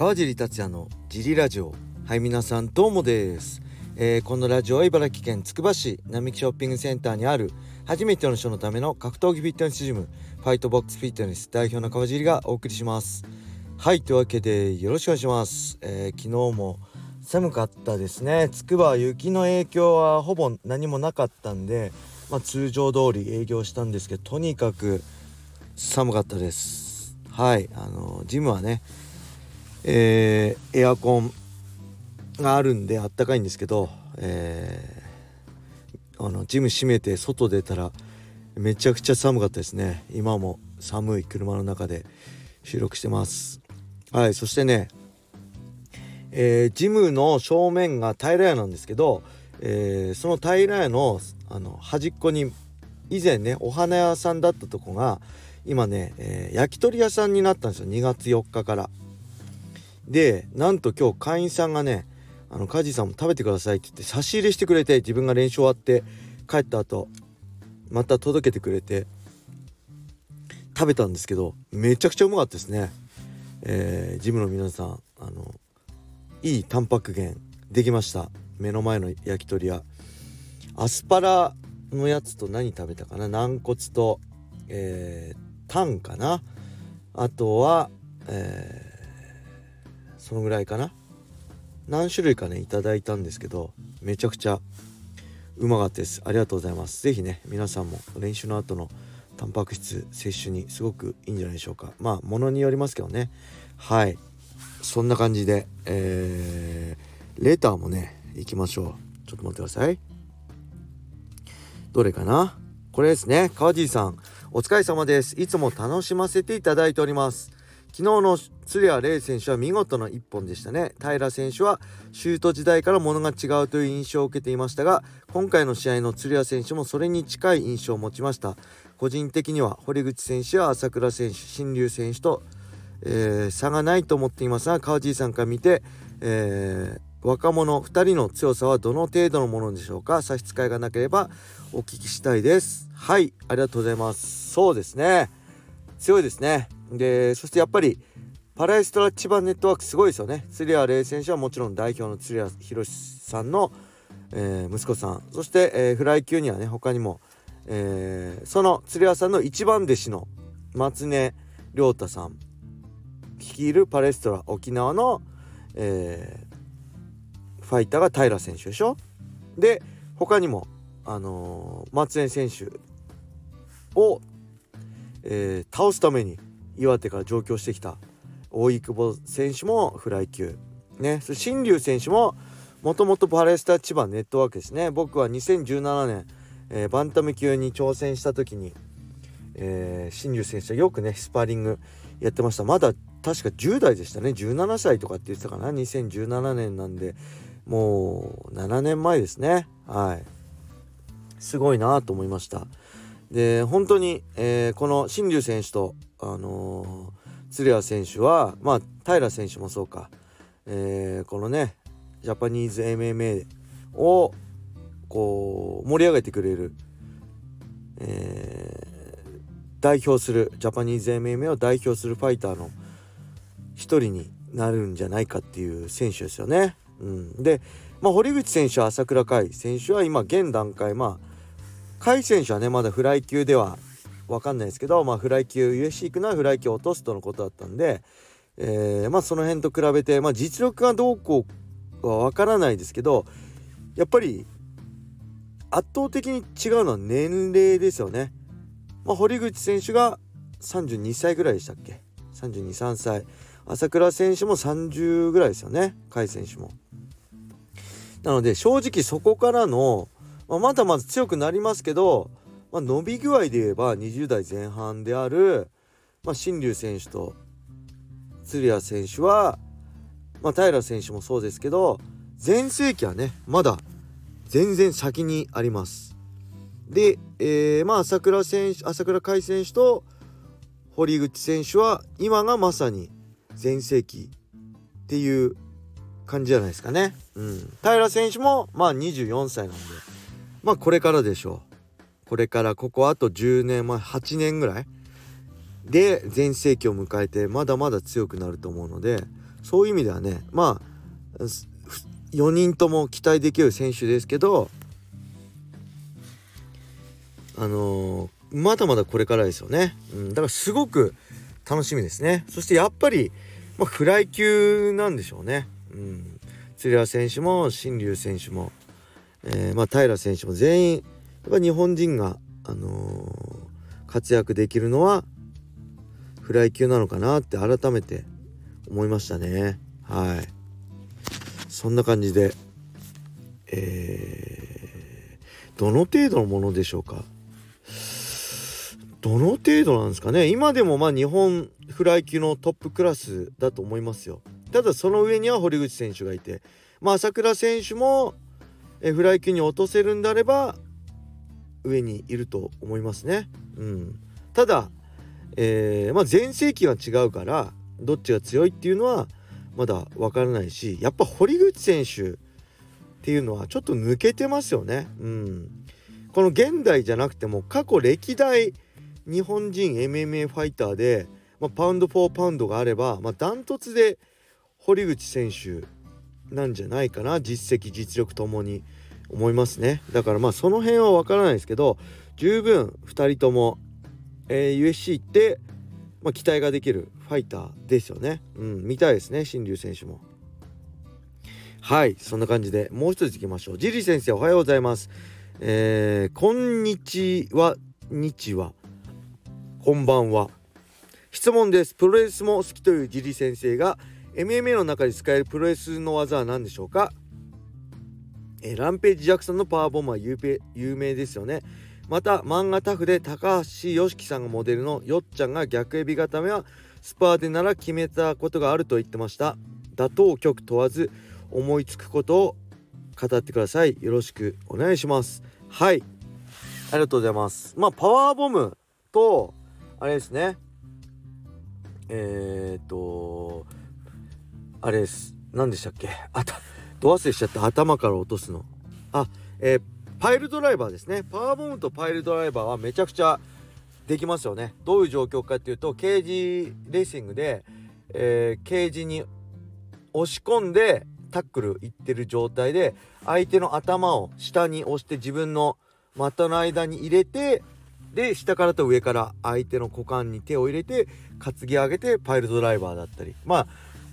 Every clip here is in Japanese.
川尻達也のジリラジオ。はい皆さんどうもです、えー、このラジオは茨城県つくば市並木ショッピングセンターにある初めての人のための格闘技フィットネスジムファイトボックスフィットネス代表の川尻がお送りします。はいというわけでよろしくお願いします、えー、昨日も寒かったですね。つくば雪の影響はほぼ何もなかったんでまあ、通常通り営業したんですけどとにかく寒かったです。はいあのジムはねえー、エアコンがあるんであったかいんですけど、えー、あのジム閉めて外出たらめちゃくちゃ寒かったですね。今も寒い車の中で収録してます。はいそしてねえー、ジムの正面が平屋なんですけど、えー、その平屋のあの端っこに以前ねお花屋さんだったとこが今ね、えー、焼き鳥屋さんになったんですよ。2月4日から。でなんと今日会員さんがねあの梶さんも食べてくださいって言って差し入れしてくれて自分が練習終わって帰った後また届けてくれて食べたんですけどめちゃくちゃうまかったですね。えー、ジムの皆さんあのいいタンパク源できました。目の前の焼き鳥屋。アスパラのやつと何食べたかな？軟骨と、えー、タンかな？あとは、えー、そのぐらいかな。何種類かねいただいたんですけどめちゃくちゃうまかったです。ありがとうございます。是非ね皆さんも練習の後のタンパク質摂取にすごくいいんじゃないでしょうか。まあものによりますけどね。はい。そんな感じでえー、レターもね行きましょう。ちょっと待ってください。どれかな？これですね。川尻さん、お疲れ様です。いつも楽しませていただいております。昨日の鶴谷玲選手は見事な一本でしたね。平選手はシュート時代からものが違うという印象を受けていましたが、今回の試合の鶴谷選手もそれに近い印象を持ちました。個人的には堀口選手や朝倉選手、新竜選手と、えー、差がないと思っていますが、川尻さんから見て、えー若者2人の強さはどの程度のものでしょうか？差し支えがなければお聞きしたいですはいありがとうございますそうですね強いですね。でそしてやっぱりパラエストラ千葉ネットワークすごいですよね。釣谷玲選手はもちろん代表の釣谷博さんの、えー、息子さん。そして、えー、フライ級にはね他にも、えー、その釣谷さんの一番弟子の松根亮太さん。率いるパレストラ沖縄の、えファイターが平選手でしょ。で他にもあのー、松江選手を、えー、倒すために岩手から上京してきた大井久保選手もフライ級。ね。新竜選手ももともとパレスタ千葉ネットワークですね。僕は2017年、えー、バンタム級に挑戦した時に、えー、新竜選手はよくねスパーリングやってました。まだ確か10代でしたね。17歳とかって言ってたかな。2017年なんでもう7年前ですね。はい。すごいなと思いました。で本当に、えー、この新竜選手とあのー、鶴谷選手はまあ平選手もそうか、えー、このねジャパニーズ MMA をこう盛り上げてくれる、えー、代表するジャパニーズ MMA を代表するファイターの一人になるんじゃないかっていう選手ですよね。うん、で、まあ、堀口選手は朝倉海選手は今現段階まあ甲斐選手はねまだフライ級では分かんないですけど、まあ、フライ級 USC 行くのはフライ級落とすとのことだったんで、えー、まあその辺と比べて、まあ、実力がどうこうは分からないですけどやっぱり圧倒的に違うのは年齢ですよね。まあ、堀口選手が32歳ぐらいでしたっけ？323歳朝倉選手も30ぐらいですよね甲斐選手も。なので正直そこからの、まあ、まだまだ強くなりますけど、まあ、伸び具合で言えば20代前半である、まあ、新竜選手と鶴谷選手は、まあ、平選手もそうですけど全盛期はねまだ全然先にあります。で、えー、まあ朝倉選手朝倉海選手と堀口選手は今がまさに全盛期っていう感じじゃないですかね。うん、平選手もまあ24歳なんでまあこれからでしょう。これからここあと10年まあ8年ぐらい。で全盛期を迎えてまだまだ強くなると思うのでそういう意味ではねまあ4人とも期待できる選手ですけどあのー、まだまだこれからですよね、うん、だからすごく楽しみですね。そしてやっぱり、まあ、フライ級なんでしょうね、うん、鶴谷選手も新竜選手も、えー、まあ、平選手も全員やっぱ日本人が、あのー、活躍できるのはフライ級なのかなって改めて思いましたね。はい。そんな感じでえー、どの程度のものでしょうか。どの程度なんですかね。今でもまあ日本フライ級のトップクラスだと思いますよ。ただその上には堀口選手がいてまあ朝倉選手もえフライ級に落とせるんであれば上にいると思いますね。うん。ただえー、まあ全盛期が違うからどっちが強いっていうのはまだわからないしやっぱ堀口選手っていうのはちょっと抜けてますよね。うん。この現代じゃなくても過去歴代日本人 MMA ファイターで、まあ、パウンド・フォー・パウンドがあれば、まあ、ダントツで堀口選手なんじゃないかな実績実力ともに思いますね。だからまあその辺は分からないですけど十分2人とも、えー、USC 行って、まあ、期待ができるファイターですよね。うん見たいですね新竜選手も。はいそんな感じでもう一ついきましょう。ジリ先生おはようございます。えー、こんにちは日はこんばんは。質問です。プロレスも好きというジリ先生が MMA の中で使えるプロレスの技は何でしょうか？えランページ・ジャクソンのパワーボムは有名ですよね。また漫画タフで高橋良樹さんがモデルのよっちゃんが逆エビ固めはスパーでなら決めたことがあると言ってました。打倒曲問わず思いつくことを語ってください。よろしくお願いします。はい。ありがとうございます。まあパワーボムとあれですね。えー、っとあれです。何でしたっけ？あたど忘れしちゃった？頭から落とすの。あえー、パイルドライバーですね。パワーボムとパイルドライバーはめちゃくちゃできますよね。どういう状況かっていうとケージレーシングで、えー、ケージに押し込んでタックルいってる状態で相手の頭を下に押して自分の股の間に入れてで下からと上から相手の股間に手を入れて担ぎ上げてパイルドライバーだったり。まあ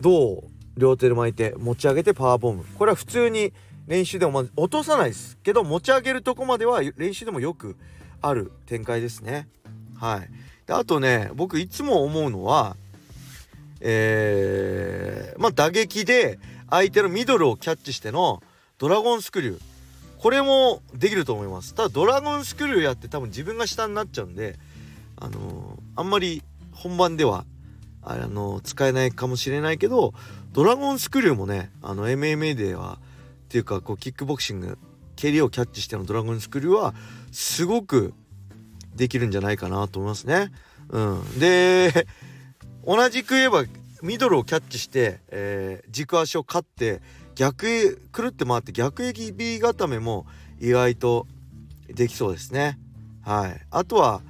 銅を両手で巻いて持ち上げてパワーボム。これは普通に練習でもまず落とさないですけど持ち上げるとこまでは練習でもよくある展開ですね。はい。であとね僕いつも思うのはえー、まあ打撃で相手のミドルをキャッチしてのドラゴンスクリュー。これもできると思います。ただドラゴンスクリューやって多分自分が下になっちゃうんであのー、あんまり本番ではあの、使えないかもしれないけどドラゴンスクリューもねあの MMA ではっていうかこうキックボクシング蹴りをキャッチしてのドラゴンスクリューはすごくできるんじゃないかなと思いますね。うん、で同じく言えばミドルをキャッチして、えー、軸足を刈って逆くるって回って逆エビ固めも意外とできそうですね。はい、あとは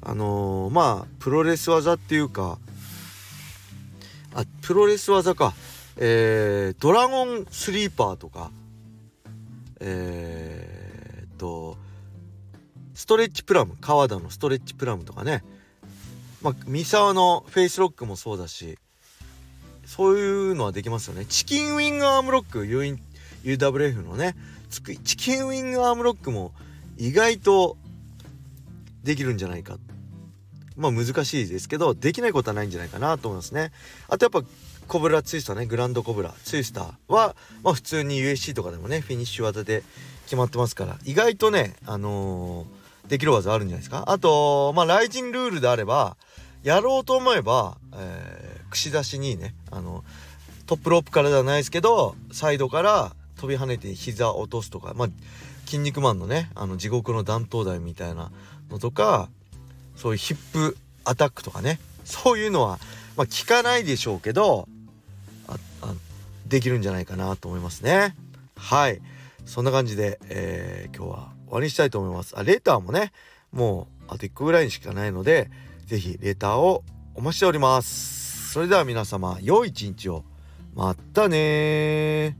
あのー、まあプロレス技っていうかあプロレス技か、えー、ドラゴンスリーパーとか。えー、っとストレッチプラム。川田のストレッチプラムとかね。まあ三沢のフェイスロックもそうだし。そういうのはできますよね。チキンウィングアームロック。UWF のね。チキンウィングアームロックも意外とできるんじゃないか。まあ難しいですけどできないことはないんじゃないかなと思いますね。あとやっぱコブラツイスターね。グランドコブラツイスターはまあ普通に USC とかでもねフィニッシュ技で決まってますから。意外とねあのー、できる技あるんじゃないですか。あとまあライジンルールであればやろうと思えば、えー串刺しにねあのトップロープからではないですけどサイドから飛び跳ねて膝落とすとかまあ筋肉マンのねあの地獄の弾頭台みたいなのとかそういうヒップアタックとかね。そういうのは、まあ、効かないでしょうけどああできるんじゃないかなと思いますね。はい。そんな感じで、えー、今日は終わりにしたいと思います。あレターもねもうあと1個ぐらいにしかないので是非レターをお待ちしております。それでは皆様良い一日を。またね